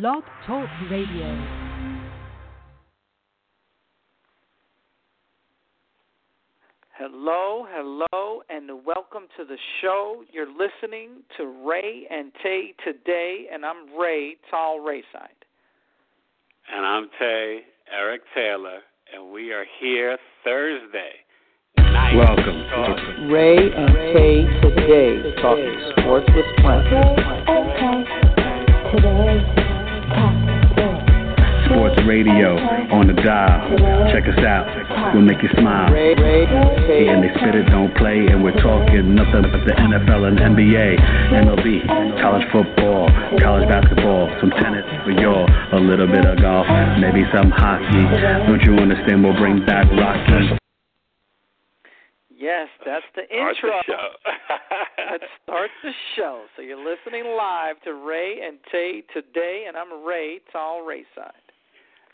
Blog Talk Radio. Hello, hello, and welcome to the show. You're listening to Rae and Tay today, and I'm Rae, Tall Rayside. And I'm Tay, Eric Taylor, and we are here Thursday. Night Welcome Talk. to Rae and Tay today, talking sports with friends. Okay. Today, talk sports. Sports Radio on the dial. Check us out. We'll make you smile. Ray, Ray, And they spit it, don't play, and we're talking nothing but the NFL and NBA, MLB, college football, college basketball, some tennis for y'all, a little bit of golf, maybe some hockey. Don't you understand? We'll bring back Rocky. Yes, that's the Start intro. the show. Let's start the show. So you're listening live to Rae and Tay today, and I'm Rae, Tall Rayside.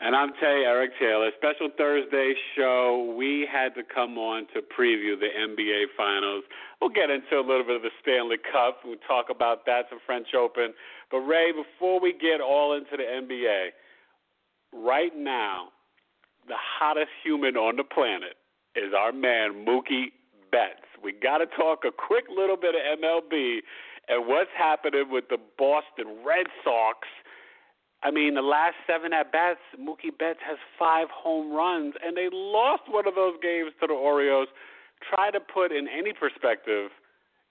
And I'm Tay, Eric Taylor. Special Thursday show. We had to come on to preview the NBA Finals. We'll get into a little bit of the Stanley Cup. We'll talk about that, the French Open. But, Rae, before we get all into the NBA, right now, the hottest human on the planet is our man, Mookie Betts. We got to talk a quick little bit of MLB and what's happening with the Boston Red Sox. I mean, the last seven at bats, Mookie Betts has five home runs, and they lost one of those games to the Orioles. Try to put in any perspective,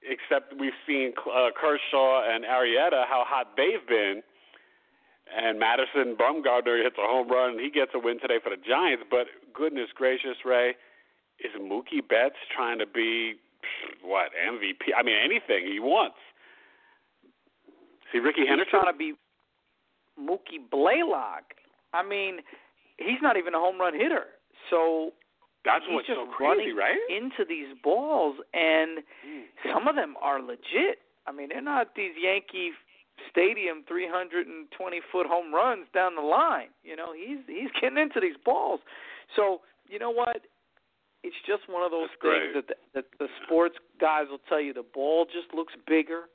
except we've seen uh, Kershaw and Arrieta how hot they've been, and Madison Bumgarner hits a home run, and he gets a win today for the Giants. But goodness gracious, Rae, is Mookie Betts trying to be what MVP? I mean, anything he wants. See, Rickey He's Henderson. trying to be Mookie Blaylock. I mean, he's not even a home run hitter. So That's he's what's just so crazy, running right? into these balls, and hmm. some of them are legit. I mean, they're not these Yankee Stadium 320 foot home runs down the line. You know, he's he's getting into these balls. So you know what? It's just one of those That's things great. that the, that the sports guys will tell you. The ball just looks bigger.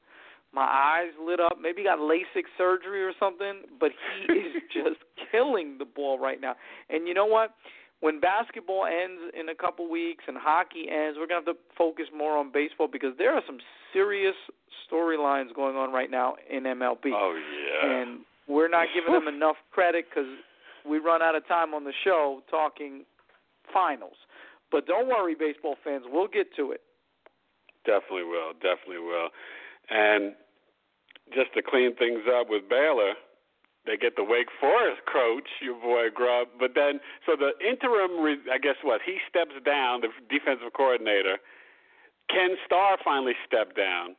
My eyes lit up. Maybe he got LASIK surgery or something, but he is just killing the ball right now. And you know what? When basketball ends in a couple weeks and hockey ends, we're going to have to focus more on baseball because there are some serious storylines going on right now in MLB. Oh yeah. And we're not giving them enough credit because we run out of time on the show talking finals. But don't worry, baseball fans, we'll get to it. Definitely will. Definitely will. And just to clean things up with Baylor, they get the Wake Forest coach, your boy Grobe. But then, so the interim, re- I guess what? He steps down, the defensive coordinator. Ken Starr finally stepped down.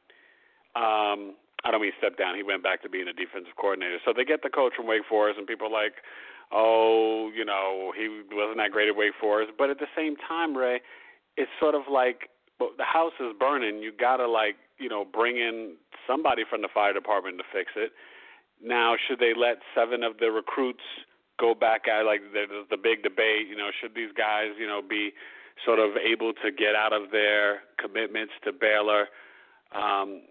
Um, I don't mean step down. He went back to being a defensive coordinator. So they get the coach from Wake Forest, and people are like, oh, you know, he wasn't that great at Wake Forest. But at the same time, Rae, it's sort of like well, the house is burning. You gotta like, you know, bring in somebody from the fire department to fix it. Now, should they let seven of the recruits go back at like there's the big debate? You know, should these guys, you know, be sort of able to get out of their commitments to Baylor? Um,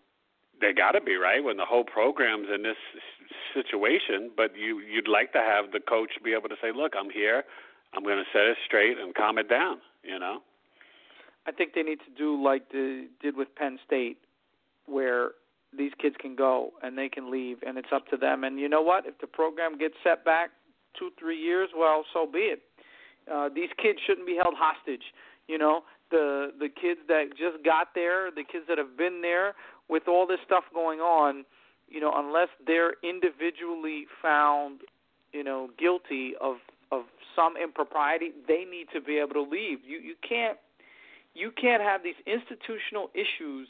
they got to be right when the whole program's in this situation. But you you'd like to have the coach be able to say, "Look, I'm here. I'm going to set it straight and calm it down." You know. I think they need to do like they did with Penn State, where these kids can go and they can leave, and it's up to them. And you know what? If the program gets set back two, three years, well, so be it. Uh, these kids shouldn't be held hostage. You know, the the kids that just got there, the kids that have been there, with all this stuff going on, you know, unless they're individually found, you know, guilty of of some impropriety, they need to be able to leave. You you can't you can't have these institutional issues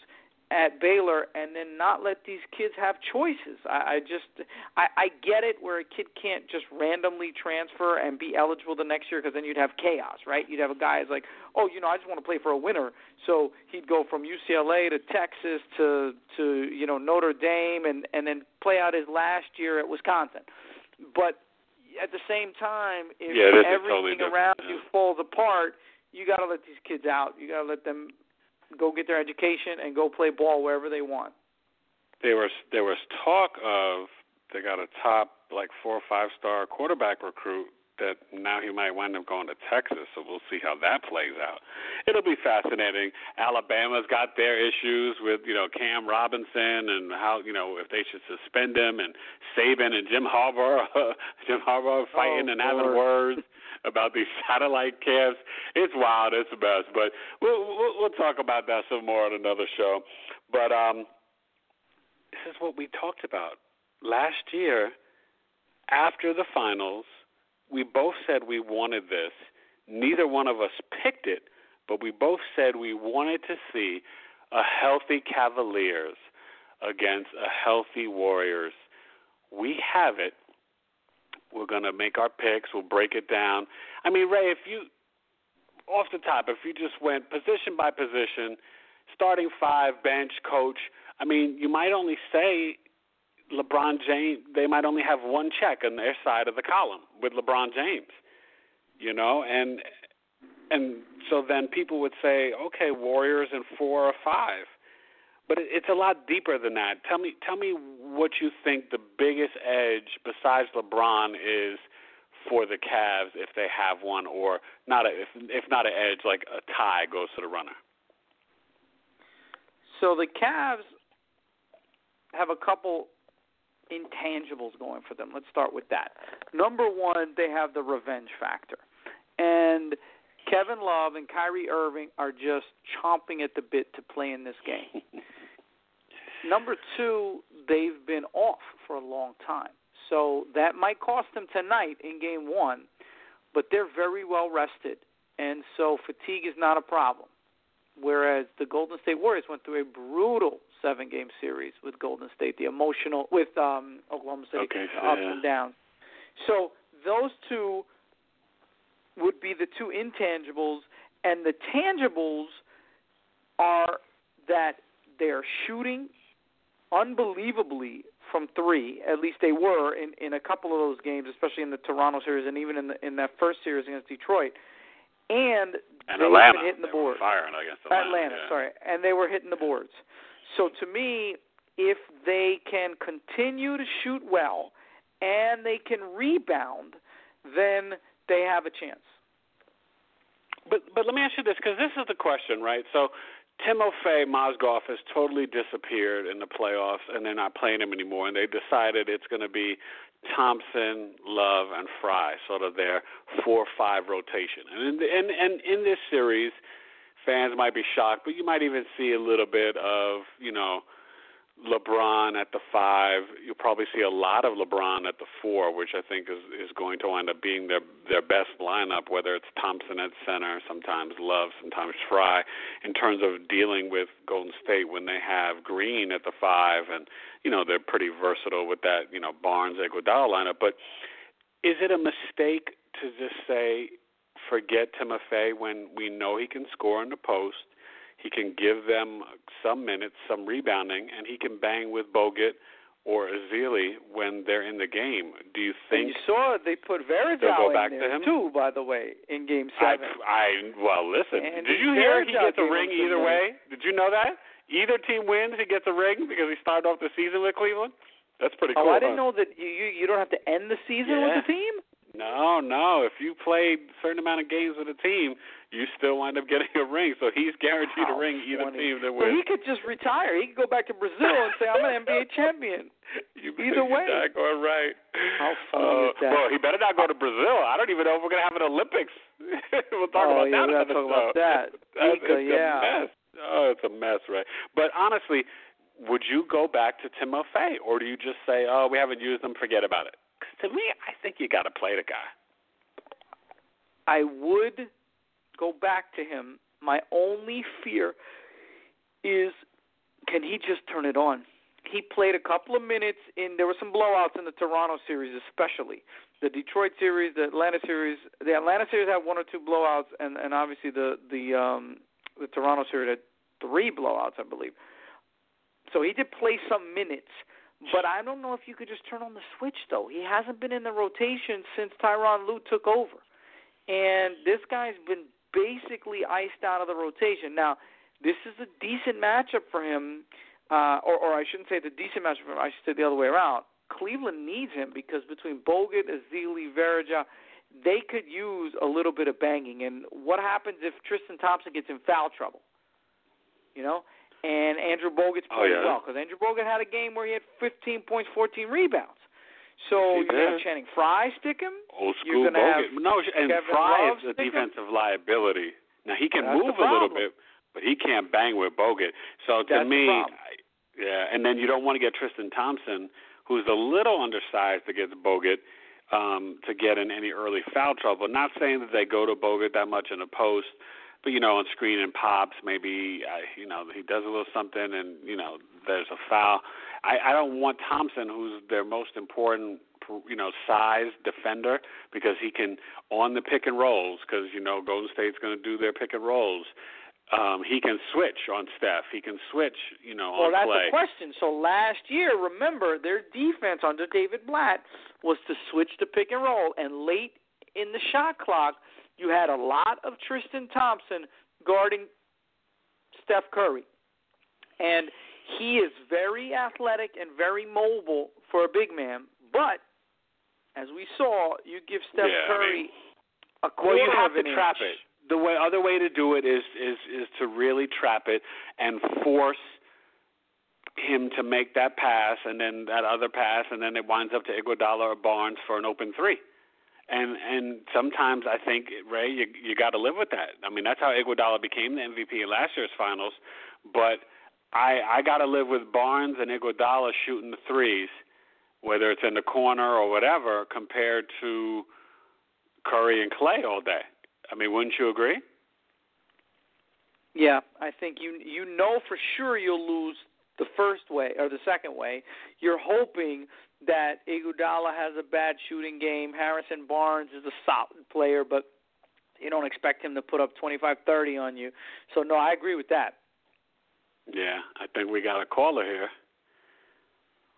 at Baylor and then not let these kids have choices. I, I just I, I get it where a kid can't just randomly transfer and be eligible the next year because then you'd have chaos, right? You'd have a guy who's like, oh, you know, I just want to play for a winner, so he'd go from UCLA to Texas to to you know Notre Dame and and then play out his last year at Wisconsin. But at the same time, if Yeah, everything totally around yeah. you falls apart, you got to let these kids out. You got to let them go get their education and go play ball wherever they want. There was there was talk of they got a top like four or five star quarterback recruit that now he might wind up going to Texas, so we'll see how that plays out. It'll be fascinating. Alabama's got their issues with, you know, Cam Robinson and how, you know, if they should suspend him and Saban and Jim Harbaugh Jim Harbaugh fighting oh, and having words about these satellite camps. It's wild, it's a mess, but we'll we'll, we'll talk about that some more on another show. But um this is what we talked about last year after the finals we both said we wanted this. Neither one of us picked it, but we both said we wanted to see a healthy Cavaliers against a healthy Warriors. We have it. We're to make our picks. We'll break it down. I mean, Rae, if you, off the top, if you just went position by position, starting five, bench, coach, I mean, you might only say LeBron James, they might only have one check on their side of the column with LeBron James, you know, and and so then people would say, okay, Warriors in four or five, but it's a lot deeper than that. Tell me, tell me what you think the biggest edge besides LeBron is for the Cavs if they have one, or not a, if if not an edge, like a tie goes to the runner. So the Cavs have a couple intangibles going for them. Let's start with that. Number one, they have the revenge factor. And Kevin Love and Kyrie Irving are just chomping at the bit to play in this game. Number two, they've been off for a long time. So that might cost them tonight in game one, but they're very well rested. And so fatigue is not a problem. Whereas the Golden State Warriors went through a brutal seven game series with Golden State, the emotional with um, Oklahoma City, okay, so ups yeah. and downs. So those two would be the two intangibles, and the tangibles are that they're shooting unbelievably from three. At least they were in in a couple of those games, especially in the Toronto series, and even in the in that first series against Detroit. And, and they've Atlanta. hitting the boards. Firing against Atlanta. Atlanta, yeah. sorry, and they were hitting the boards. So to me, if they can continue to shoot well and they can rebound, then they have a chance. But but let me ask you this because this is the question, right? So Timofey Mozgov has totally disappeared in the playoffs, and they're not playing him anymore. And they decided it's going to be Thompson, Love, and Frye, sort of their four-five rotation. And in, and and in this series, fans might be shocked, but you might even see a little bit of, you know, LeBron at the five. You'll probably see a lot of LeBron at the four, which I think is is going to wind up being their their best lineup. Whether it's Thompson at center, sometimes Love, sometimes Frye, in terms of dealing with Golden State when they have Green at the five, and you know they're pretty versatile with that. You know Barnes, Iguodala lineup. But is it a mistake to just say forget Timofey when we know he can score in the post. He can give them some minutes, some rebounding, and he can bang with Bogut or Ezeli when they're in the game. Do you think? And you saw they put Varejao in there too, by the way, in Game Seven. I, I well, listen. And did you hear he gets a ring either way? Did you know that? Either team wins, he gets a ring because he started off the season with Cleveland. That's pretty cool. Oh, I didn't huh? know that you, you you don't have to end the season yeah. with the team. No, no. If you played a certain amount of games with a team, you still wind up getting a ring. So he's guaranteed How a ring either funny. team that so wins. he could just retire. He could go back to Brazil and say, "I'm an NBA champion." You Either way. You're going right. How funny uh, is that? Well, he better not go to Brazil. I don't even know if we're going to have an Olympics. we'll talk oh, about yeah, that. we gotta talk about that. That's, Ika, it's yeah. a mess. Oh, it's a mess, right? But honestly, would you go back to Timofey, or do you just say, "Oh, we haven't used him, forget about it"? To me, I think you got to play the guy. I would go back to him. My only fear is can he just turn it on? He played a couple of minutes in there were some blowouts in the Toronto series especially. The Detroit series, the Atlanta series, the Atlanta series had one or two blowouts and and obviously the the um the Toronto series had three blowouts, I believe. So he did play some minutes, but I don't know if you could just turn on the switch though. He hasn't been in the rotation since Tyronn Lue took over and this guy's been basically iced out of the rotation. Now, this is a decent matchup for him, uh, or, or I shouldn't say a decent matchup for him. I should say the other way around. Cleveland needs him because between Bogut, Ezeli, Varejao, they could use a little bit of banging. And what happens if Tristan Thompson gets in foul trouble? You know, and Andrew Bogut's Oh, yeah. well because Andrew Bogut had a game where he had 15 points, 14 rebounds. So He you're gonna have. Channing Frye stick him. Old school Bogut. No, and Kevin Frye Love is a stick him? defensive liability. Now he can That's move a little bit, but he can't bang with Bogut. So to That's me. I- yeah, and then you don't want to get Tristan Thompson, who's a little undersized against Bogut, um, to get in any early foul trouble. Not saying that they go to Bogut that much in the post, but you know, on screen and pops, maybe uh, you know he does a little something, and you know there's a foul. I, I don't want Thompson, who's their most important, you know, size defender, because he can on the pick and rolls, because you know Golden State's going to do their pick and rolls. Um, he can switch on Steph. He can switch, you know, Well, on that's Klay. the question. So last year, remember, their defense under David Blatt was to switch to pick and roll, and late in the shot clock, you had a lot of Tristan Thompson guarding Steph Curry, and he is very athletic and very mobile for a big man. But as we saw, you give Steph Yeah, I Curry mean- a quarter Well, you have of to trap inch. it. The way, other way to do it is is is to really trap it and force him to make that pass and then that other pass and then it winds up to Iguodala or Barnes for an open three. And and sometimes I think Rae, you you got to live with that. I mean that's how Iguodala became the MVP in last year's finals. But I I got to live with Barnes and Iguodala shooting the threes, whether it's in the corner or whatever, compared to Curry and Klay all day. I mean, wouldn't you agree? Yeah, I think you you know for sure you'll lose the first way or the second way. You're hoping that Iguodala has a bad shooting game. Harrison Barnes is a solid player, but you don't expect him to put up 25-30 on you. So no, I agree with that. Yeah, I think we got a caller here.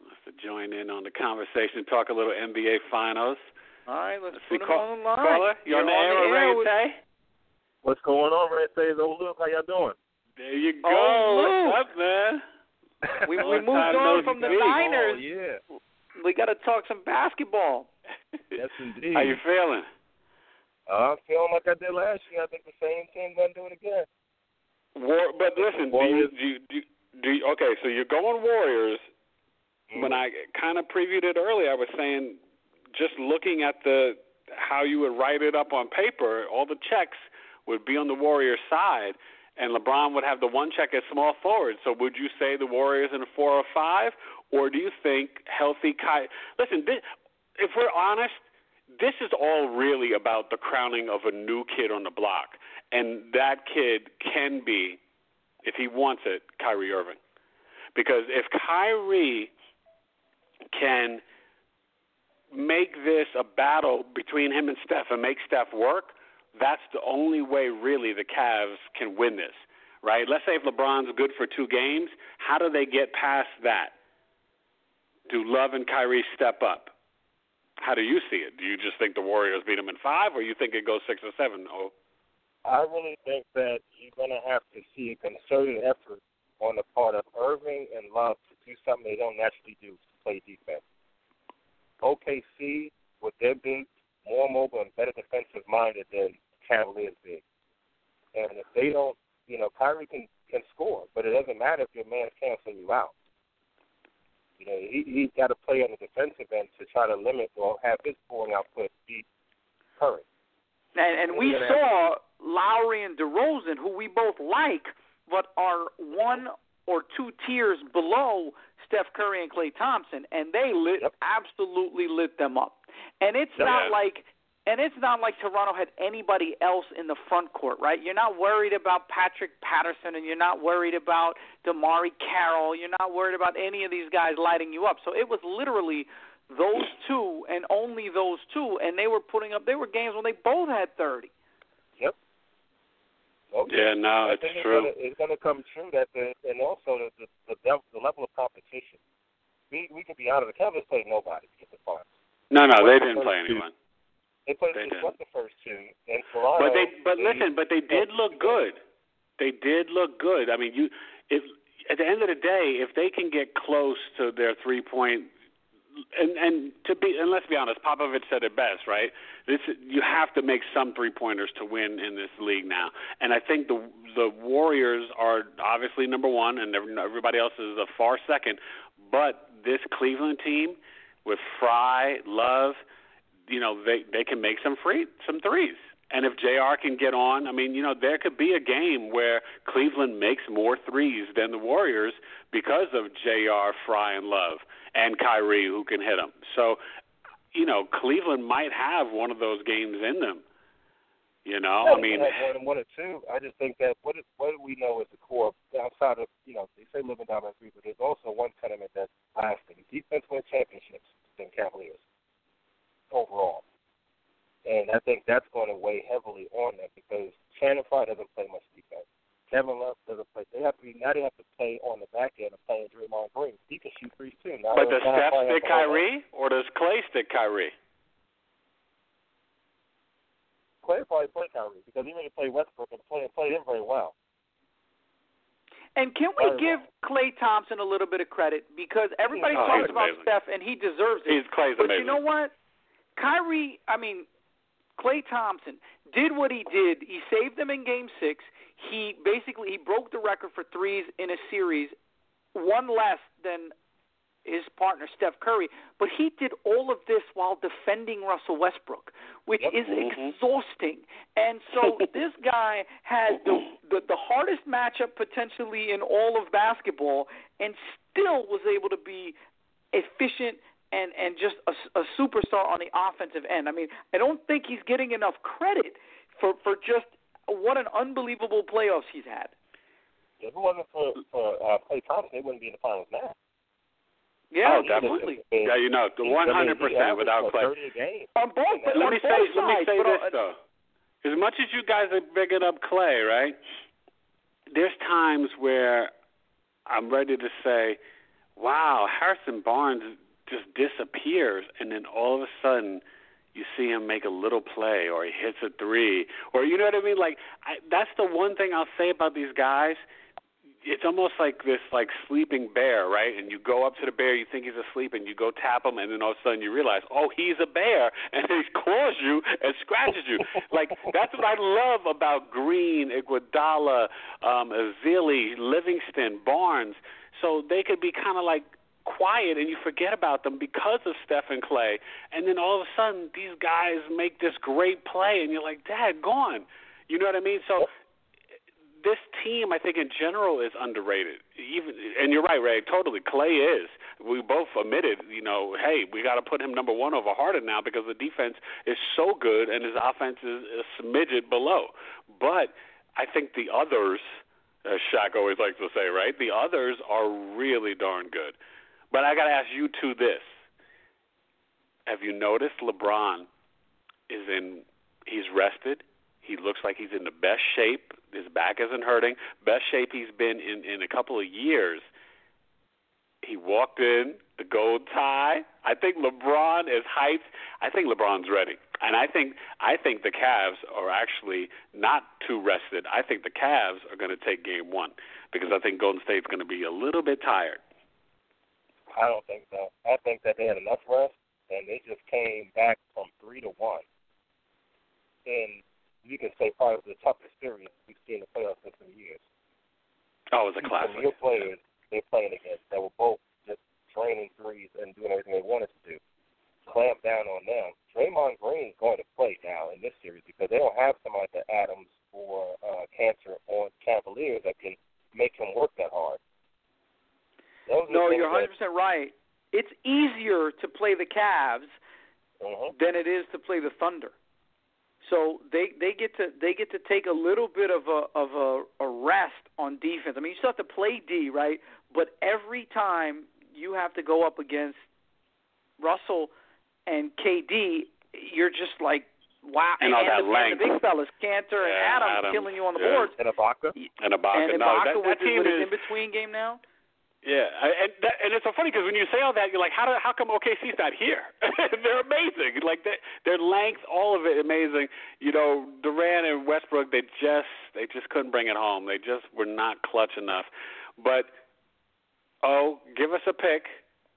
Wants to join in on the conversation, talk a little NBA Finals. All right, let's Let's see, put him call- on the line. caller, you on the air, on the air Rae with- What's going on, Red Says Old Luke? How y'all doing? There you oh, go. Oh, What's up, man? We, we moved on from the see. Niners. Oh, yeah. We got to talk some basketball. Yes, indeed. How you feeling? Uh, I'm feeling like I did last year. I think the same team gonna do it again. War, but listen, do you, do you, do you, do you, okay, so you're going Warriors. Mm-hmm. When I kind of previewed it earlier, I was saying just looking at the how you would write it up on paper, all the checks would be on the Warriors side, and LeBron would have the one check at small forward. So would you say the Warriors in a four or five, or do you think healthy Kai? Listen, this, if we're honest, this is all really about the crowning of a new kid on the block, and that kid can be, if he wants it, Kyrie Irving. Because if Kyrie can make this a battle between him and Steph and make Steph work, that's the only way really the Cavs can win this, right? Let's say if LeBron's good for two games, how do they get past that? Do Love and Kyrie step up? How do you see it? Do you just think the Warriors beat them in five, or you think it goes six or seven? Oh, I really think that you're gonna have to see a concerted effort on the part of Irving and Love to do something they don't naturally do to play defense. OKC, with their big, more mobile and better defensive minded than Cavaliers big. And if they don't, you know, Kyrie can can score, but it doesn't matter if your man's canceling you out. You know, he he's got to play on the defensive end to try to limit or have his scoring output be current. And, and we saw Lowry and DeRozan, who we both like, but are one or two tiers below Steph Curry and Klay Thompson, and they lit Yep. absolutely lit them up. And it's Yep. not like and it's not like Toronto had anybody else in the front court, right? You're not worried about Patrick Patterson and you're not worried about DeMarre Carroll. You're not worried about any of these guys lighting you up. So it was literally those two and only those two and they were putting up they were games when they both had 30. Okay. Oh, yeah, no, I it's think true. It's gonna, it's gonna come true that the and also the the, the, dev- the level of competition. We we can be honest. The Cavaliers played nobody to get the finals. No, no, they didn't play anyone. They played They just what the first two, and Toronto. But they, but listen, but they did look good. They did look good. I mean, you, if at the end of the day, if they can get close to their three point, and and to be and let's be honest, Popovich said it best, right? This you have to make some three pointers to win in this league now, and I think the the Warriors are obviously number one, and everybody else is a far second. But this Cleveland team with Frye, Love, you know they they can make some free some threes. And if JR can get on, I mean, you know, there could be a game where Cleveland makes more threes than the Warriors because of JR, Frye, and Love, and Kyrie who can hit them. So, you know, Cleveland might have one of those games in them. You know, I mean, have one and one or two. I just think that what is, what do we know is the core outside of you know they say living down by three, but there's also one tenement that's lasting: defense win championships than Cavaliers overall. And I think that's going to weigh heavily on them because Channing Frye doesn't play much defense. Kevin Love doesn't play. They have to be now. They have to play on the back end of playing Draymond Green. He can shoot threes too. Now, but does Steph stick Kyrie or does Klay stick Kyrie? Klay probably play Kyrie because he may play Westbrook and play play him very well. And can we give Klay Thompson a little bit of credit because everybody oh, talks about amazing. Steph and he deserves it. He's Klay's but amazing. you know what? Kyrie, I mean, Klay Thompson did what he did. He saved them in Game Six. He basically he broke the record for threes in a series, one less than his partner Steph Curry. But he did all of this while defending Russell Westbrook, which Yep. is Mhm. exhausting. And so this guy had the, the the hardest matchup potentially in all of basketball, and still was able to be efficient and and just a, a superstar on the offensive end. I mean, I don't think he's getting enough credit for for just what an unbelievable playoffs he's had. If it wasn't for for uh, Klay Thompson, they wouldn't be in the finals now. Yeah, Oh, definitely. absolutely. Yeah, you know, the one hundred I mean, he percent without Klay. Thirty a game. On both, but Let on me say sides, let me say this on, though. As much as you guys are bigging up Klay, right? There's times where I'm ready to say, "Wow, Harrison Barnes just disappears," and then all of a sudden you see him make a little play, or he hits a three, or you know what I mean? Like I, that's the one thing I'll say about these guys. It's almost like this like sleeping bear, right? And you go up to the bear, you think he's asleep, and you go tap him, and then all of a sudden you realize, oh, he's a bear, and he claws you and scratches you. like that's what I love about Green, Iguodala, um, Ezeli, Livingston, Barnes. So they could be kind of like quiet and you forget about them because of Steph and Klay. And then all of a sudden, these guys make this great play, and you're like, Dad, gone. You know what I mean? So this team, I think, in general, is underrated. Even and you're right, Rae. Totally, Klay is. We both admitted, you know, hey, we got to put him number one over Harden now because the defense is so good and his offense is a smidget below. But I think the others, as Shaq always likes to say, right? The others are really darn good. But I got to ask you two this: Have you noticed LeBron is in? He's rested. He looks like he's in the best shape. His back isn't hurting. Best shape he's been in in a couple of years. He walked in the gold tie. I think LeBron is hyped. I think LeBron's ready, and I think I think the Cavs are actually not too rested. I think the Cavs are going to take Game One because I think Golden State's going to be a little bit tired. I don't think so. I think that they had enough rest, and they just came back from three to one. And you can say probably the toughest series we've seen in the playoffs in some years. Oh, it was a classic. Premier players they're playing against that were both just draining threes and doing everything they wanted to do. Clamp down on them. Draymond Green is going to play now in this series because they don't have somebody like the Adams or uh, Kanter on Cavaliers that can make him work that hard. Those are no, you're 100 percent right. It's easier to play the Cavs That, uh than it is to play the Thunder. So they they get to they get to take a little bit of a of a, a rest on defense. I mean, you still have to play D, right? But every time you have to go up against Russell and KD, you're just like wow. And all that the, and length. the big fellas, Kanter and Yeah, Adams, Adams, killing you on the yeah. boards. and Ibaka. And Ibaka. And no, Ibaka that, with, that team with is in between game now. Yeah, and that, and it's so funny because when you say all that, you're like, how do, how come OKC's not here? they're amazing. Like they, their length, all of it amazing. You know, Durant and Westbrook, they just they just couldn't bring it home. They just were not clutch enough. But oh, give us a pick.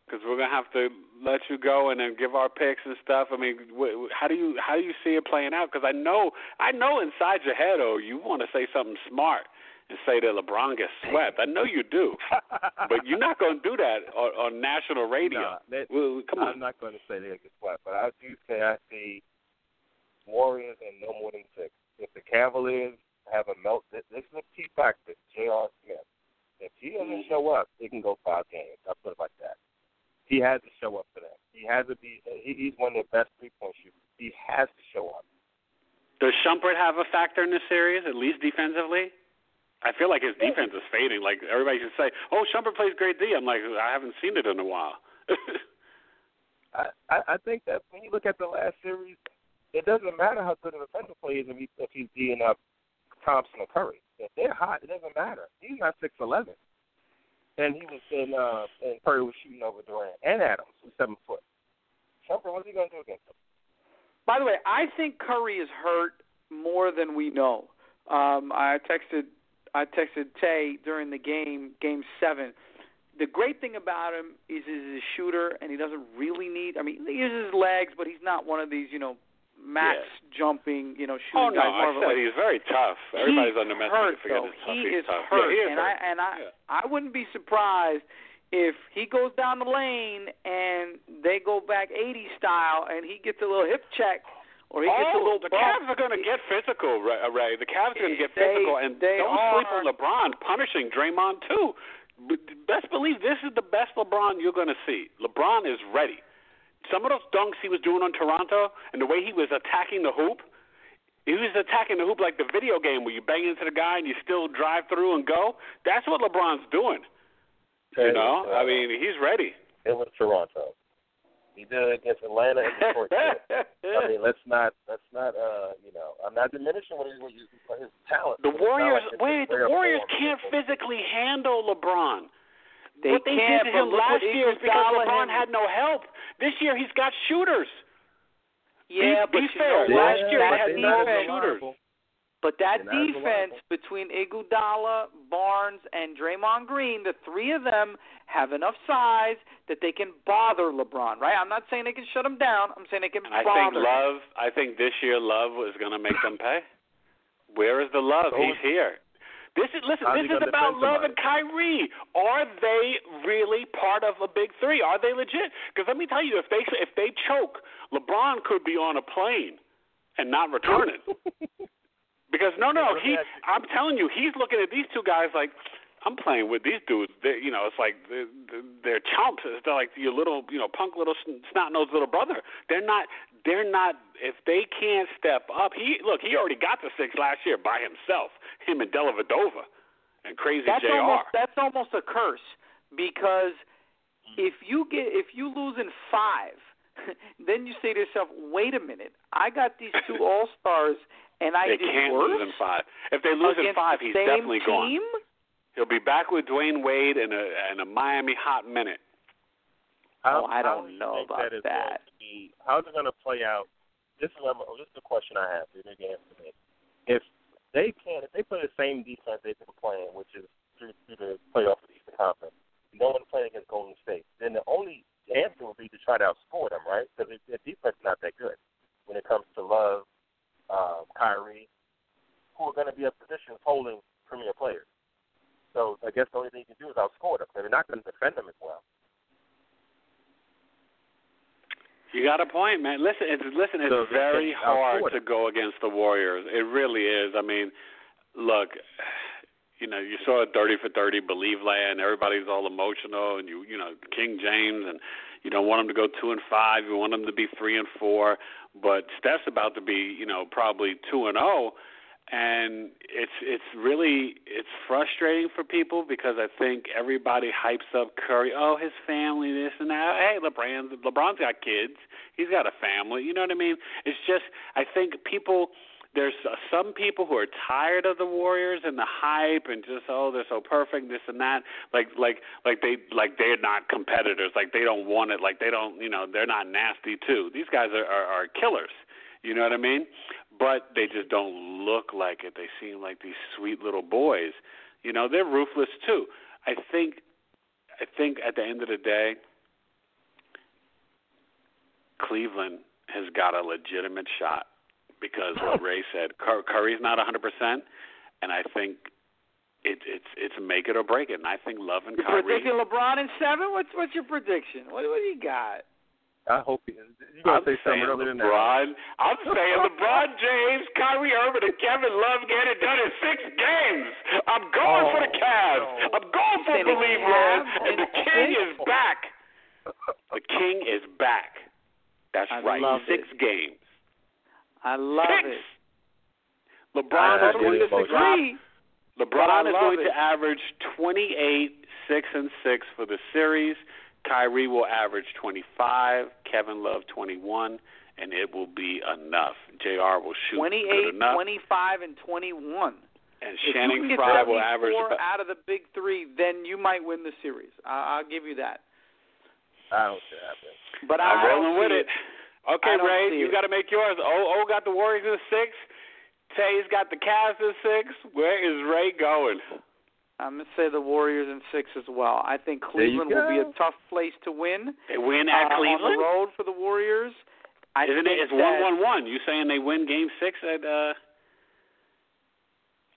because we're gonna have to let you go and then give our picks and stuff. I mean, wh- how do you how do you see it playing out? Because I know I know inside your head, oh, you want to say something smart and say that LeBron gets swept. I know you do, but you're not going to do that on, on national radio. No, that, well, come on. I'm not going to say they get swept, but I do say I see Warriors and no more than six. If the Cavaliers have a melt, this is a key factor. J.R. Smith. If he doesn't mm-hmm. show up, it can go five games. I'll put it like that. He has to show up for them. He has to be. Uh, he, he's one of the best three point shooters. He has to show up. Does Shumpert have a factor in this series, at least defensively? I feel like his defense is fading. Like everybody should say, "Oh, Shumpert plays great D." I'm like, I haven't seen it in a while. I, I I think that when you look at the last series, it doesn't matter how good of a defensive player is if, he, if he's D'ing up Thompson or Curry. If they're hot, it doesn't matter. He's not six eleven, and he was in uh, and Curry was shooting over Durant and Adams, who's seven foot. Shumpert, what's he going to do against him? By the way, I think Curry is hurt more than we know. Um, I texted I texted Tay during the game, Game Seven. The great thing about him is he's a shooter, and he doesn't really need. I mean, he uses his legs, but he's not one of these, you know, max Yeah. jumping, you know, oh shooting no, guys. I said like, he's very tough. Everybody's he's underestimating hurt, forget though. He he's is tough. hurt, Yeah, he is and hurt. I and I Yeah. I wouldn't be surprised if he goes down the lane and they go back 80 style, and he gets a little hip check, or he gets a oh, little the bump. Cavs are going to get physical, Rae. Uh, Rae. The Cavs are going to get They- physical, and they don't sleep on LeBron punishing Draymond too. Best believe this is the best LeBron you're going to see. LeBron is ready. Some of those dunks he was doing on Toronto, and the way he was attacking the hoop, he was attacking the hoop like the video game where you bang into the guy and you still drive through and go. That's what LeBron's doing. You know, uh, I mean, he's ready. it was Toronto. He did it against Atlanta and Detroit. too. I mean, let's not let's not uh you know I'm not diminishing what his, what his, what his talent. The but it's not Warriors, like wait, the Warriors can't physically handle LeBron. They what they can't, did to him last year is because LeBron had- had no help. This year he's got shooters. Yeah, be, but be you fair. know? Last year that had they're no shooters. reliable. But that They're not as defense reliable. between Iguodala, Barnes, and Draymond Green, the three of them have enough size that they can bother LeBron. Right? I'm not saying they can shut him down. I'm saying they can And I think bother. him. Love. I think this year Love is going to make them pay. Where is the love? So He's here. This is listen. How's This is about defend Love and Kyrie. Are they really part of a big three? Are they legit? Because let me tell you, if they if they choke, LeBron could be on a plane and not return it. Because no, no, he. I'm telling you, he's looking at these two guys like I'm playing with these dudes. They, you know, it's like they're, they're chumps. They're like your little, you know, punk little snot nosed little brother. They're not. They're not. If they can't step up, he look. He already got the six last year by himself. Him and Dellavedova and Crazy that's Jr. almost that's almost a curse because mm. if you get if you lose in five, then you say to yourself, "Wait a minute, I got these two all stars, and I they did can't worse lose in five. If they lose in five, he's definitely team? gone. He'll be back with Dwyane Wade in a in a Miami hot minute. How, Oh, I don't do know about that. Is that. Be, how's it going to play out? This is what I'm- this is the question I have. If they can answer me. If they can, if they play the same defense they've been playing, which is through, through the playoff of the Eastern Conference, no one playing against Golden State, then the only answer would be to try to outscore them, right? Because their defense is not that good when it comes to Love, um, Kyrie, who are going to be in positions holding premier players. So I guess the only thing you can do is outscore them. They're not going to defend them as well. You got a point, man. Listen, it's listen, it's So very hard to go against the Warriors. It really is. I mean, look, you know, you saw a Dirty for Thirty, Believe Land. Everybody's all emotional, and you, you know, King James, and you don't want them to go two and five. You want them to be three and four. But Steph's about to be, you know, probably two and zero, and it's it's really it's frustrating for people because I think everybody hypes up Curry. Oh, his family, this and that. Hey, LeBron, LeBron's got kids. He's got a family. You know what I mean? It's just I think people. There's uh, some people who are tired of the Warriors and the hype and just oh they're so perfect this and that. Like like like they like they're not competitors. Like they don't want it. Like they don't you know they're not nasty too. These guys are are, are killers. You know what I mean? But they just don't look like it. They seem like these sweet little boys. You know, they're ruthless too. I think I think at the end of the day, Cleveland has got a legitimate shot because what oh. Rae said, Cur- Curry's not 100%, and I think it, it's it's make it or break it. And I think Love and You're Kyrie. predicting LeBron in seven. What's what's your prediction? What what do you got? I hope he, you gonna I'm say something saying other than that. LeBron. I'm saying LeBron James, Kyrie Irving, and Kevin Love get it done in six games. I'm going for the Oh, Cavs. no. I'm going for the Believe Land, and the King is back. The King is back. That's I right. Six it. games. I love six. it. LeBron is going to totally disagree. LeBron is going it. to average 28, 6 and 6 for the series. Kyrie will average 25, Kevin Love 21, and it will be enough. JR will shoot 28, good 25, and 21. and If you Channing can get Frye 74 will average about, out of the big three, then you might win the series. I, I'll give you that. I don't see that. man. But I'm I rolling with see it. Okay, Rae, you it. got to make yours. O O got the Warriors in six. Tay's got the Cavs in six. Where is Rae going? I'm gonna say the Warriors in six as well. I think Cleveland will be a tough place to win. They win at uh, Cleveland. on the road for the Warriors. I Isn't it? It's one one one. You saying they win Game Six at uh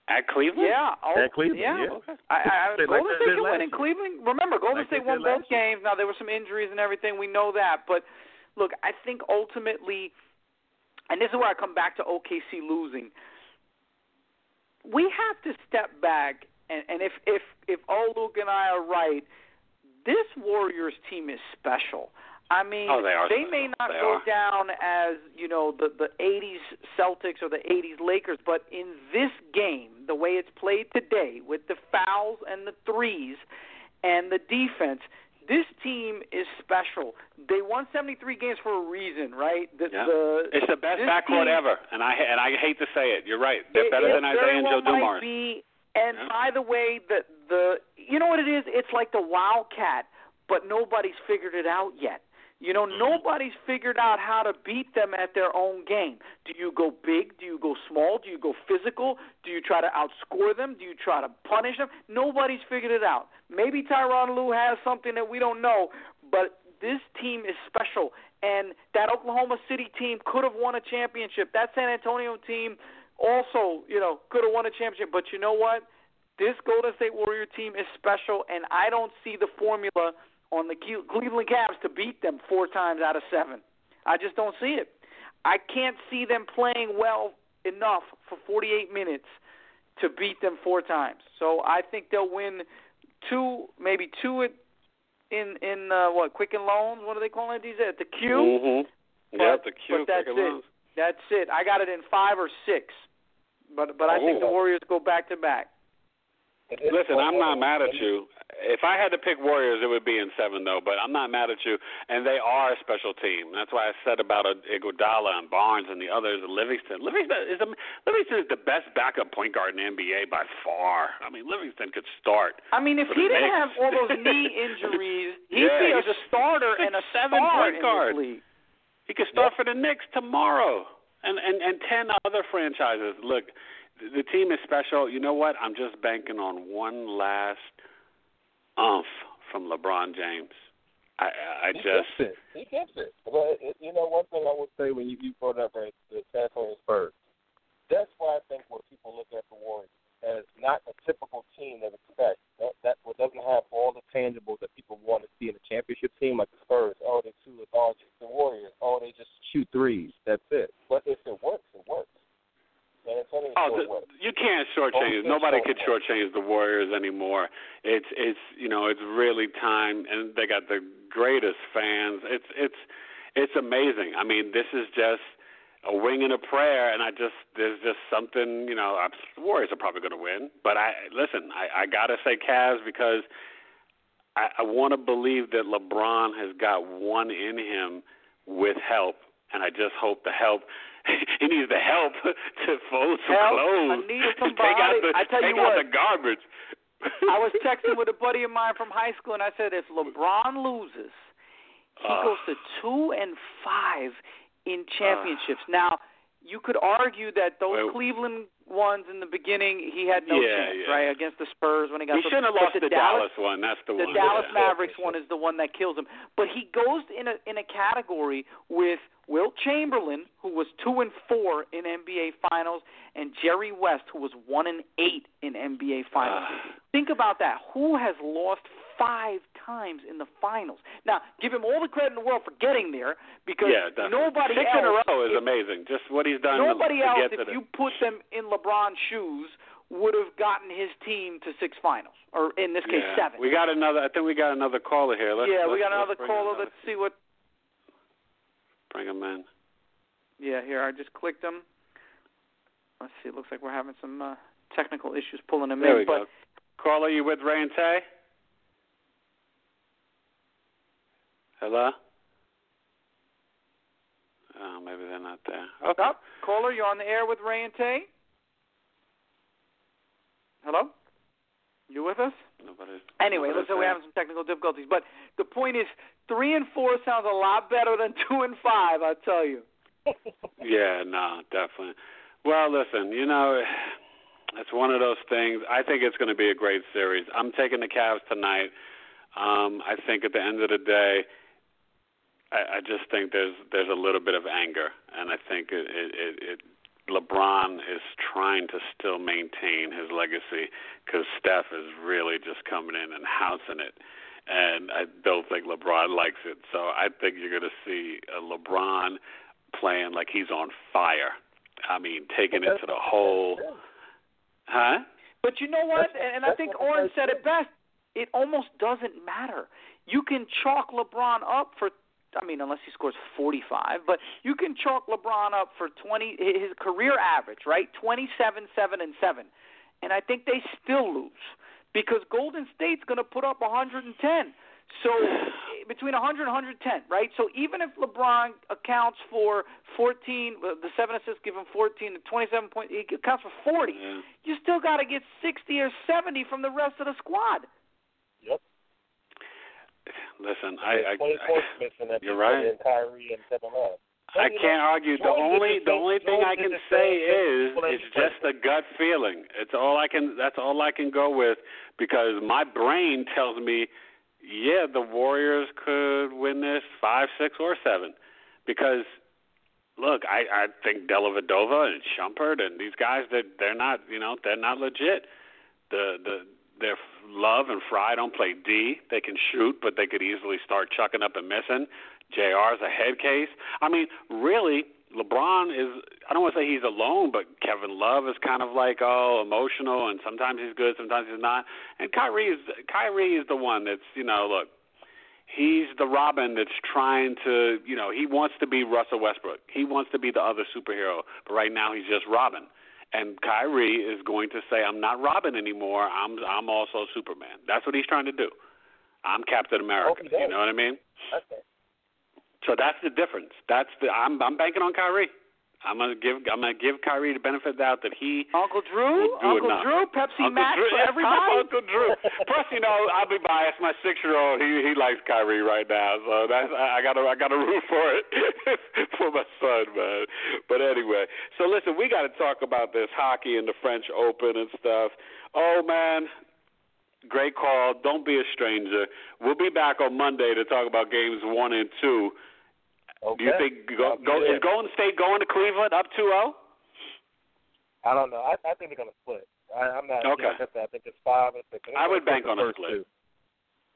at Cleveland? Yeah, oh, At Cleveland, yeah. yeah. Okay. I, I, They- like Golden they State did can win in. Cleveland. Remember, Golden Like State won did last both games. Now there were some injuries and everything. We know that, but look, I think ultimately, and this is where I come back to OKC losing. We have to step back, and, and if if if Luke and I are right, this Warriors team is special. I mean, Oh, they are they may not They go are. down as you know the the '80s Celtics or the '80s Lakers, but in this game, the way it's played today, with the fouls and the threes and the defense, this team is special. They won 73 games for a reason, right? The, Yeah. the, It's the best backcourt team- ever, and I and I hate to say it. You're right. They're it, better it than Isiah and Joe Dumars. Be, and Yeah. by the way, the the you know what it is? It's like the Wildcat, but nobody's figured it out yet. You know, Mm-hmm. nobody's figured out how to beat them at their own game. Do you go big? Do you go small? Do you go physical? Do you try to outscore them? Do you try to punish them? Nobody's figured it out. Maybe Tyronn Lue has something that we don't know, but this team is special. And that Oklahoma City team could have won a championship. That San Antonio team also, you know, could have won a championship. But you know what? This Golden State Warrior team is special, and I don't see the formula on the Cleveland Cavs to beat them four times out of seven. I just don't see it. I can't see them playing well enough for 48 minutes to beat them four times. So I think they'll win two, maybe two at, in in uh, what Quicken Loans. What are they calling it these at the Q? Mm-hmm. But- the Q. but that's it. Loans. That's it. I got it in five or six. But but I think the Oh. Warriors go back to back. Listen, I'm not mad at you. If I had to pick Warriors, it would be in seven, though. But I'm not mad at you, and they are a special team. That's why I said about uh, Iguodala and Barnes and the others. Livingston, Livingston is a, Livingston is the best backup point guard in the NBA by far. I mean, Livingston could start. I mean, if he didn't Knicks. have all those knee injuries, he'd Yeah, be a a starter six, and a seven point guard. league. He could start for the Knicks tomorrow, and and and ten other franchises. Look, the, team is special. You know what? I'm just banking on one last umph from LeBron James. I I He just gets it. He gets it. But you know, one thing I would say when you, you brought up right, the San Antonio Spurs, that's why I think when people look at the Warriors as not a typical team that expect that that what doesn't have all the tangibles that people want to see in a championship team like the Spurs. Oh, they too lethargic. The Warriors. Oh, they just shoot threes. That's it. But if it works, it works. Oh, the, you can't shortchange. Oh, Nobody so shortchange the Warriors anymore. It's it's you know it's really time, and they got the greatest fans. It's it's it's amazing. I mean, this is just a wing and a prayer, and I just there's just something you know. I'm, Warriors are probably going to win, but I listen. I, I gotta say Cavs because I, I want to believe that LeBron has got one in him with help, and I just hope the help. he needs the help to fold some Help. clothes. I need to take out somebody. the I tell you take out what. the garbage. I was texting with a buddy of mine from high school, and I said, if LeBron loses, he Uh. goes to two and five in championships. now, you could argue that those Well- Cleveland ones in the beginning, he had no Yeah, chance, yeah. right, against the Spurs when he got He the, shouldn't have lost the the Dallas, Dallas one. That's the, the one. Dallas yeah. Mavericks one is the one that kills him. But he goes in a in a category with Wilt Chamberlain, who was two and four in NBA Finals, and Jerry West, who was one and eight in NBA Finals. Ah. Think about that. Who has lost five times in the finals? Now, give him all the credit in the world for getting there because yeah, nobody Six else in a row is if- amazing. Just what he's done. Nobody to else, to if the, you put them in LeBron's shoes, would have gotten his team to six finals, or in this case, yeah. seven. We got another. I think we got another caller here. Let's, yeah, we let's- got another caller. another- Let's see what. Bring him in. Yeah, here I just clicked him. Let's see. It looks like we're having some uh, technical issues pulling him There in. we but go. Caller, you with Rae and Tay? Hello. Oh, maybe they're not there. Okay. Oh, caller, you're on the air with Rae and Tay. Hello. You with us? Nobody's. Anyway, looks like we're having some technical difficulties. But the point is, three and four sounds a lot better than two and five. I tell you. Yeah, no, definitely. Well, listen, you know, it's one of those things. I think it's going to be a great series. I'm taking the Cavs tonight. Um, I think at the end of the day, I, I just think there's there's a little bit of anger, and I think it, it, it, LeBron is trying to still maintain his legacy because Steph is really just coming in and housing it. And I don't think LeBron likes it. So I think you're going to see a LeBron playing like he's on fire. I mean, taking it to the whole. Huh? But you know what? And, and I think Oren said it best. It almost doesn't matter. You can chalk LeBron up for. I mean, unless he scores 45, but you can chalk LeBron up for 20. His career average, right? 27, seven, and seven, and I think they still lose because Golden State's going to put up 110. So between 100 and 110, right? So even if LeBron accounts for 14, uh, the seven assists give him 14, the 27 point, he accounts for 40. Yeah. You still got to get 60 or 70 from the rest of the squad. Yep. Listen, I, I, I points missing at you're right. And Kyrie and Kevin Love. I can't argue. The only the only thing I can say is it's just a gut feeling. It's all I can. That's all I can go with because my brain tells me, yeah, the Warriors could win this five, six, or seven. Because look, I I think Dellavedova and Shumpert and these guys that they're not you know they're not legit. The the their Love and Frye don't play D. They can shoot, but they could easily start chucking up and missing. JR's a head case. I mean, really, LeBron is I don't want to say he's alone, but Kevin Love is kind of like oh emotional, and sometimes he's good, sometimes he's not. And Kyrie is Kyrie is the one that's you know look, he's the Robin that's trying to you know he wants to be Russell Westbrook, he wants to be the other superhero, but right now he's just Robin. And Kyrie is going to say, "I'm not Robin anymore. I'm I'm also Superman." That's what he's trying to do. I'm Captain America. Hope he does. You know what I mean? Okay. So that's the difference. That's the I'm I'm banking on Kyrie. I'm gonna give I'm gonna give Kyrie the benefit of the doubt that he Uncle Drew, Uncle now. Drew, Pepsi Uncle Max Drew, for everybody. Uncle Drew. Plus, you know, I'll be biased. My six year old, he he likes Kyrie right now, so that's I, I gotta I gotta root for it for my son, man. But anyway, so listen, we got to talk about this hockey and the French Open and stuff. Oh man, great call. Don't be a stranger. We'll be back on Monday to talk about games one and two. Okay. Do you think go, go, is Golden State going to Cleveland up 2-0? I don't know. I, I think they're gonna split. I, I'm not. Okay. Like I, think it's five and six. I would bank on a split. Two,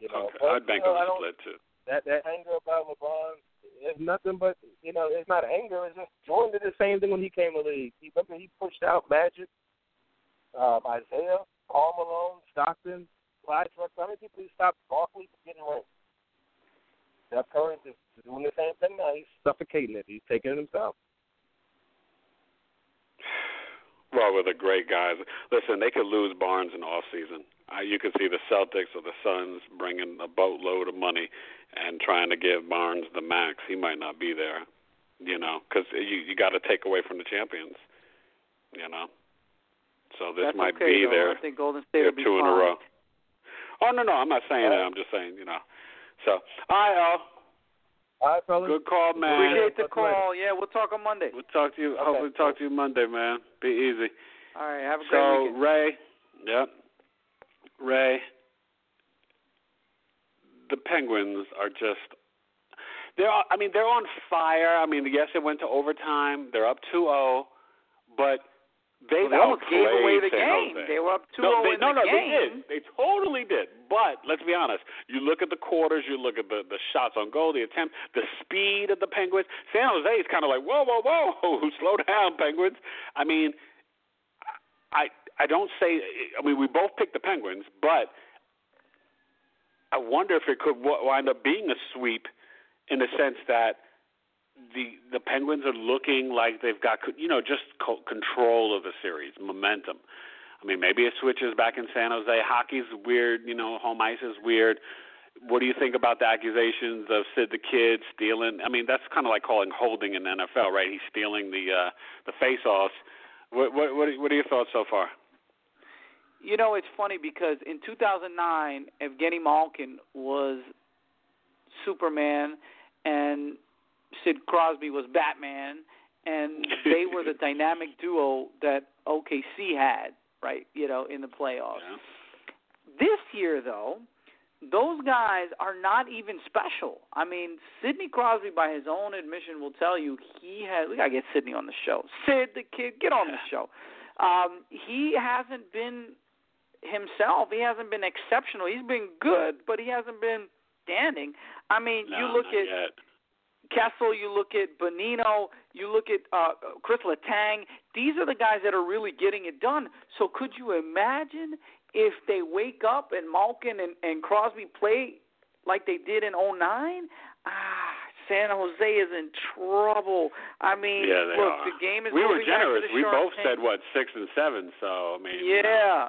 you know, Okay, I'd bank know, on a split too. That that anger about LeBron is nothing but you know it's not anger. It's just Jordan did the same thing when he came to the league. He remember he pushed out Magic, um, Isiah, Paul Malone, Stockton, Clyde Drexler. How many people he stopped Barkley from getting rings? Steph Curry is doing the same thing now. He's suffocating it. He's taking it himself. Well, with the great guys. Listen, they could lose Barnes in off season. Uh, you could see the Celtics or the Suns bringing a boatload of money and trying to give Barnes the max. He might not be there, you know, because you you got to take away from the champions, you know. So this That's might okay, be though. their I think Golden State their will be two in a row. Oh no, no, I'm not saying that. I'm just saying, you know. So, all right, Al. All right, fellas. Good call, man. Appreciate the Talk to later. call. Yeah, we'll talk on Monday. We'll talk to you. Okay, Hopefully, cool. talk to you Monday, man. Be easy. All right, have a great day. So. Rae, yep, Rae. The Penguins are just. They're. I mean, they're on fire. I mean, yes, it went to overtime. They're up 2-0, but they Well, they almost gave away the game. They were up 2-0 no, oh they, in no, the no, game. they did. They totally did. But let's be honest. You look at the quarters. You look at the the shots on goal, the attempt, the speed of the Penguins. San Jose is kind of like, whoa, whoa, whoa, slow down, Penguins. I mean, I I don't say. I mean, we both picked the Penguins, but I wonder if it could wind up being a sweep, in the sense that the the Penguins are looking like they've got you know just co- control of the series, momentum. I mean, maybe it switches back in San Jose. Hockey's weird, you know. Home ice is weird. What do you think about the accusations of Sid the Kid stealing? I mean, that's kind of like calling holding in the NFL, right? He's stealing the uh, the face-offs. What what what what are your thoughts so far? You know, it's funny because in 2009, Evgeny Malkin was Superman, and Sid Crosby was Batman, and they were the dynamic duo that OKC had, right? You know, in the playoffs. Yeah. This year, though, those guys are not even special. I mean, Sidney Crosby, by his own admission, will tell you he has. We gotta get Sidney on the show. Sid, the kid, get on the show. Um, he hasn't been himself. He hasn't been exceptional. He's been good, but he hasn't been standing. I mean, No, you look at yet. Kessel, you look at Bonino, you look at uh, Chris Letang. These are the guys that are really getting it done. So could you imagine if they wake up and Malkin and, and Crosby play like they did in '09? Ah, San Jose is in trouble. I mean, Yeah, look, are. the game is we were moving back to generous. We both game. said what six and seven. So I mean, you know. Yeah,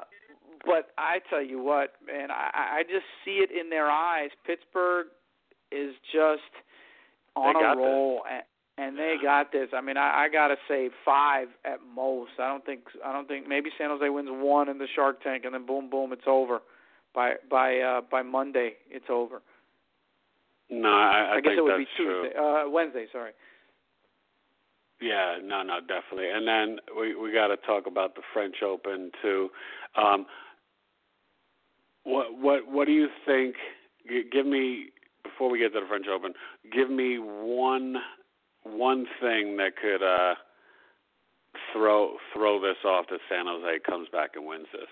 but I tell you what, man, I, I just see it in their eyes. Pittsburgh is just on a this. roll, and, and they got this. I mean, I, I gotta say five at most. I don't think. I don't think. Maybe San Jose wins one in the Shark Tank, and then boom, boom, it's over. By by uh, by Monday, it's over. No, I, I, guess think it would that's be true. Tuesday, uh, Wednesday. Sorry. Yeah, no, no, definitely. And then we we got to talk about the French Open too. Um, what what what do you think? Give me before we get to the French Open. Give me one one thing that could uh, throw throw this off that San Jose comes back and wins this.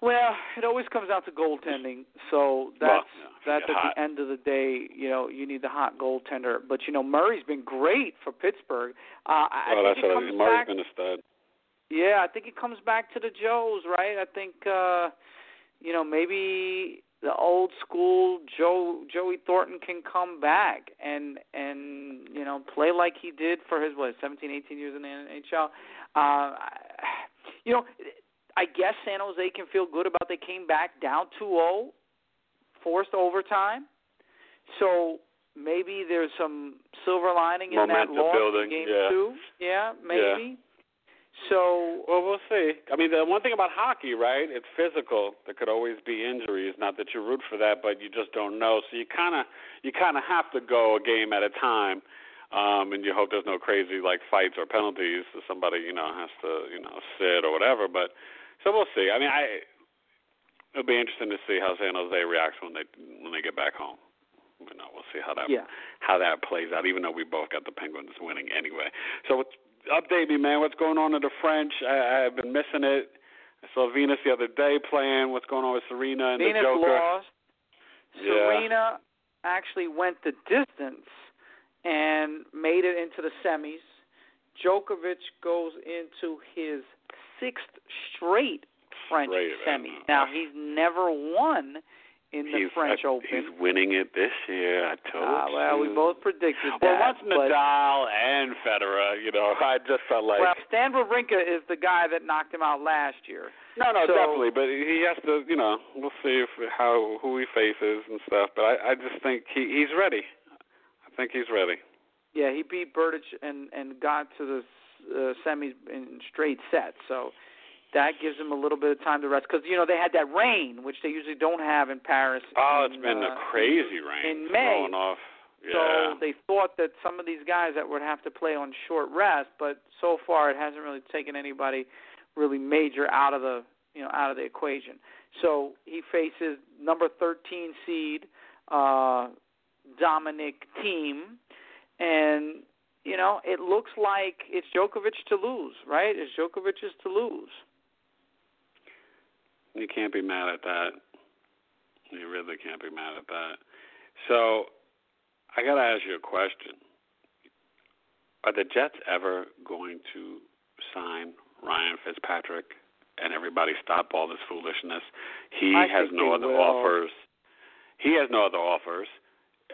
Well, it always comes out to goaltending. So that's Well, yeah, that's at hot. the end of the day. You know, you need the hot goaltender. But you know, Murray's been great for Pittsburgh. Uh, I well, think that's what comes Murray's back. been a stud. Yeah, I think it comes back to the Joes, right? I think uh you know, maybe the old school Joe Joey Thornton can come back and and you know, play like he did for his what, 17, 18 years in the NHL. Uh you know, I guess San Jose can feel good about they came back down 2-0, forced overtime. So maybe there's some silver lining in that Momentum loss building, in game yeah. 2. Yeah, maybe. So Well, we'll see. I mean, the one thing about hockey, right? It's physical. There could always be injuries. Not that you root for that, but you just don't know. So you kind of you kind of have to go a game at a time, um, and you hope there's no crazy like fights or penalties. So somebody you know has to you know sit or whatever. But so we'll see. I mean, I it'll be interesting to see how San Jose reacts when they when they get back home. You know, we'll see how that yeah. how that plays out. Even though we both got the Penguins winning anyway. So update me, man. What's going on in the French? I, I've been missing it. I saw Venus the other day playing. What's going on with Serena and Venus the Joker? lost. Yeah. Serena actually went the distance and made it into the semis. Djokovic goes into his sixth straight French Straight, semi. man. Now he's never won in the he's, French uh, Open. He's winning it this year. I told Ah, well, we both predicted that. Well, once Nadal and Federer, you know, I just felt like well, Stan Wawrinka is the guy that knocked him out last year. no, no, so- definitely. But he has to, you know, we'll see if how who he faces and stuff. But I, I just think he he's ready. I think he's ready. Yeah, he beat Berdych and and got to the uh, semis in straight sets. So that gives him a little bit of time to rest because you know they had that rain, which they usually don't have in Paris. Oh, in, it's been uh, a crazy rain in May. off. Yeah. So they thought that some of these guys that would have to play on short rest, but so far it hasn't really taken anybody really major out of the you know out of the equation. So he faces number 13 seed uh, Dominic Thiem, and you know it looks like it's Djokovic to lose, right? It's Djokovic's to lose. You can't be mad at that. You really can't be mad at that. So, I got to ask you a question. Are the Jets ever going to sign Ryan Fitzpatrick and everybody stop all this foolishness? He I has no other will. offers. He has no other offers,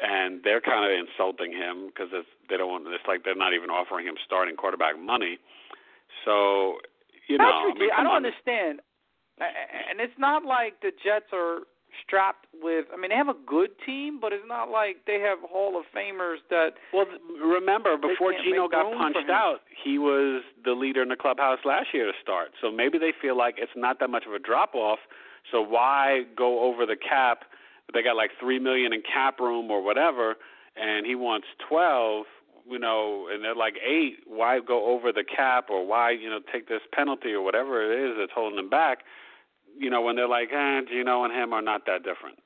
and they're kind of insulting him because they don't want. It's like they're not even offering him starting quarterback money. So, you know, That's I mean. I don't on. understand. And it's not like the Jets are strapped with. I mean, they have a good team, but it's not like they have Hall of Famers that. Well, remember before Geno got punched out, he was the leader in the clubhouse last year to start. So maybe they feel like it's not that much of a drop off. So why go over the cap? They got like three million in cap room or whatever, and he wants twelve. You know, and they're like eight. Why go over the cap or why you know take this penalty or whatever it is that's holding him back? You know, when they're like, eh, Geno and him are not that different.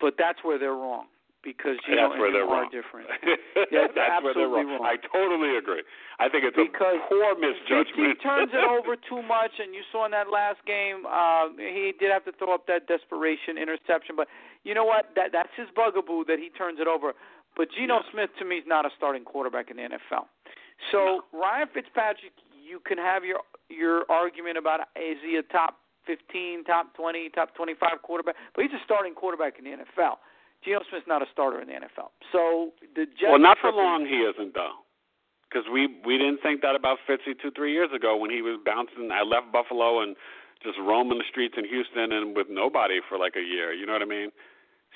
But that's where they're wrong because you that's know where and they're him are wrong. different. Yeah, that's where they're wrong. wrong. I totally agree. I think it's Because a poor misjudgment. turns it over too much, and you saw in that last game, uh, he did have to throw up that desperation interception. But you know what? That that's his bugaboo that he turns it over. But Geno Yeah. Smith to me is not a starting quarterback in the NFL. So Ryan Fitzpatrick, you can have your your argument about is he a top 15, top 20, top 25 quarterback, but he's a starting quarterback in the NFL. Geno Smith's not a starter in the NFL. So the Jets well, not for long he isn't though, because we we didn't think that about Fitzy two three years ago when he was bouncing. I left Buffalo and just roaming the streets in Houston and with nobody for like a year. You know what I mean?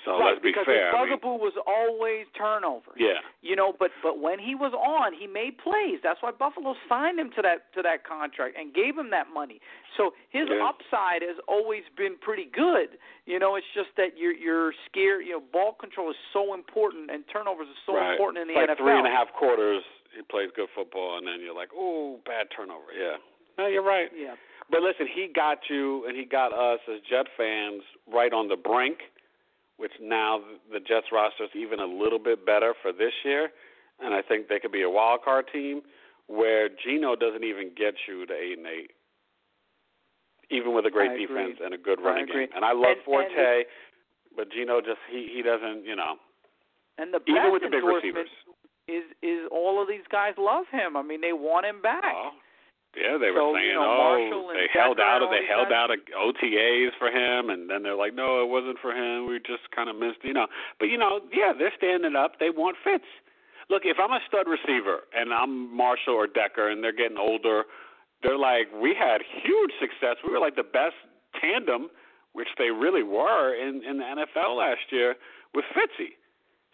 So right, let's be because fair. his I mean, bugaboo was always turnovers. yeah, You know, but but when he was on, he made plays. That's why Buffalo signed him to that to that contract and gave him that money. So his Yeah. upside has always been pretty good. You know, it's just that you're you're scared. You know, ball control is so important and turnovers are so right. important in the it's like NFL. three and a half quarters. He plays good football, and then you're like, oh, bad turnover. Yeah. No, you're right. Yeah. But listen, he got you and he got us as Jet fans right on the brink, which now the Jets roster is even a little bit better for this year, and I think they could be a wild card team where Geno doesn't even get you to eight and eight, even with a great defense and a good running game. And I love And- Forte, and but Geno just he he doesn't you know And the even with the big receivers. is is all of these guys love him. I mean, they want him back. Oh, yeah, they were So, saying, you know, oh, they held out, they held out a- OTAs for him, and then they're like, no, it wasn't for him. We just kind of missed, you know. But you know, yeah, they're standing up. They want Fitz. Look, if I'm a stud receiver and I'm Marshall or Decker, and they're getting older, they're like, we had huge success. We were like the best tandem, which they really were in in the NFL last year with Fitzy.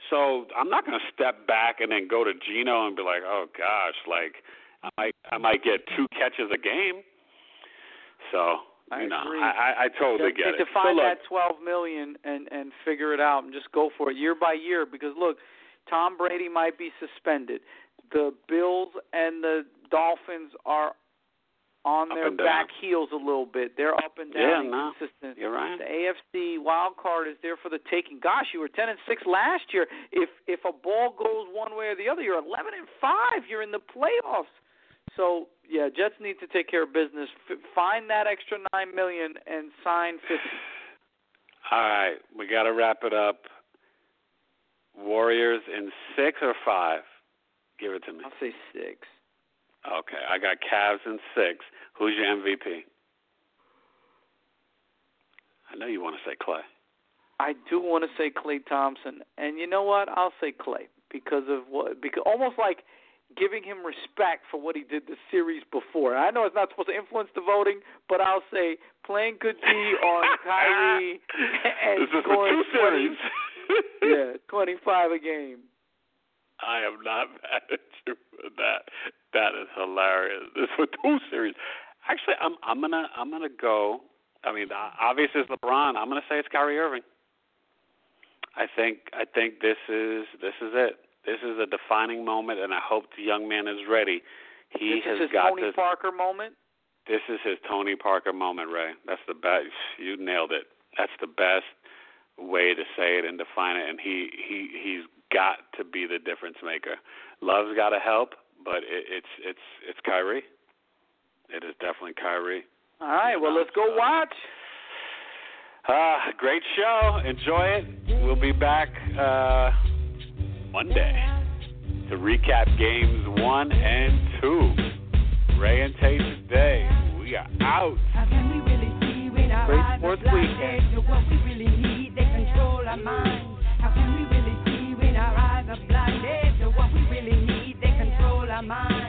So I'm not going to step back and then go to Geno and be like, oh gosh, like I might I might get two catches a game. So I you know, agree. I, I I totally get need it. to find so look, that twelve million and and figure it out and just go for it year by year because look, Tom Brady might be suspended. The Bills and the Dolphins are on their back heels a little bit. They're up and Yeah, down, no. inconsistent. you're right. The AFC wild card is there for the taking. Gosh, you were ten and six last year. If if a ball goes one way or the other, you're eleven and five. You're in the playoffs. So yeah, Jets need to take care of business. F- find that extra nine million and sign fifty. All right, we got to wrap it up. Warriors in six or five? Give it to me. I'll say six. Okay, I got Cavs in six. Who's your MVP? I know you want to say Klay. I do want to say Klay Thompson, and you know what? I'll say Klay because of what because almost like giving him respect for what he did the series before. I know it's not supposed to influence the voting, but I'll say playing good D on Kyrie and this scoring two series. 20, yeah, twenty five a game. I am not mad at you for that. That is hilarious. This for two series. Actually, I'm I'm gonna I'm gonna go. I mean, uh, obviously it's LeBron. I'm gonna say it's Kyrie Irving. I think I think this is this is it. This is a defining moment, and I hope the young man is ready. He this has is his got Tony to. Parker moment. This is his Tony Parker moment, Rae. That's the best. You nailed it. That's the best way to say it and define it. And he he he's got to be the difference maker. Love's got to help, but it, it's it's it's Kyrie. It is definitely Kyrie. All right, well, let's go watch. Ah, great show. Enjoy it. We'll be back uh, Monday to recap games one and two. Rae and Tay today. We are out. We really Great sports weekend. We really need, they control our minds. How can we really see our eyes blinded to what we really need? They control our minds.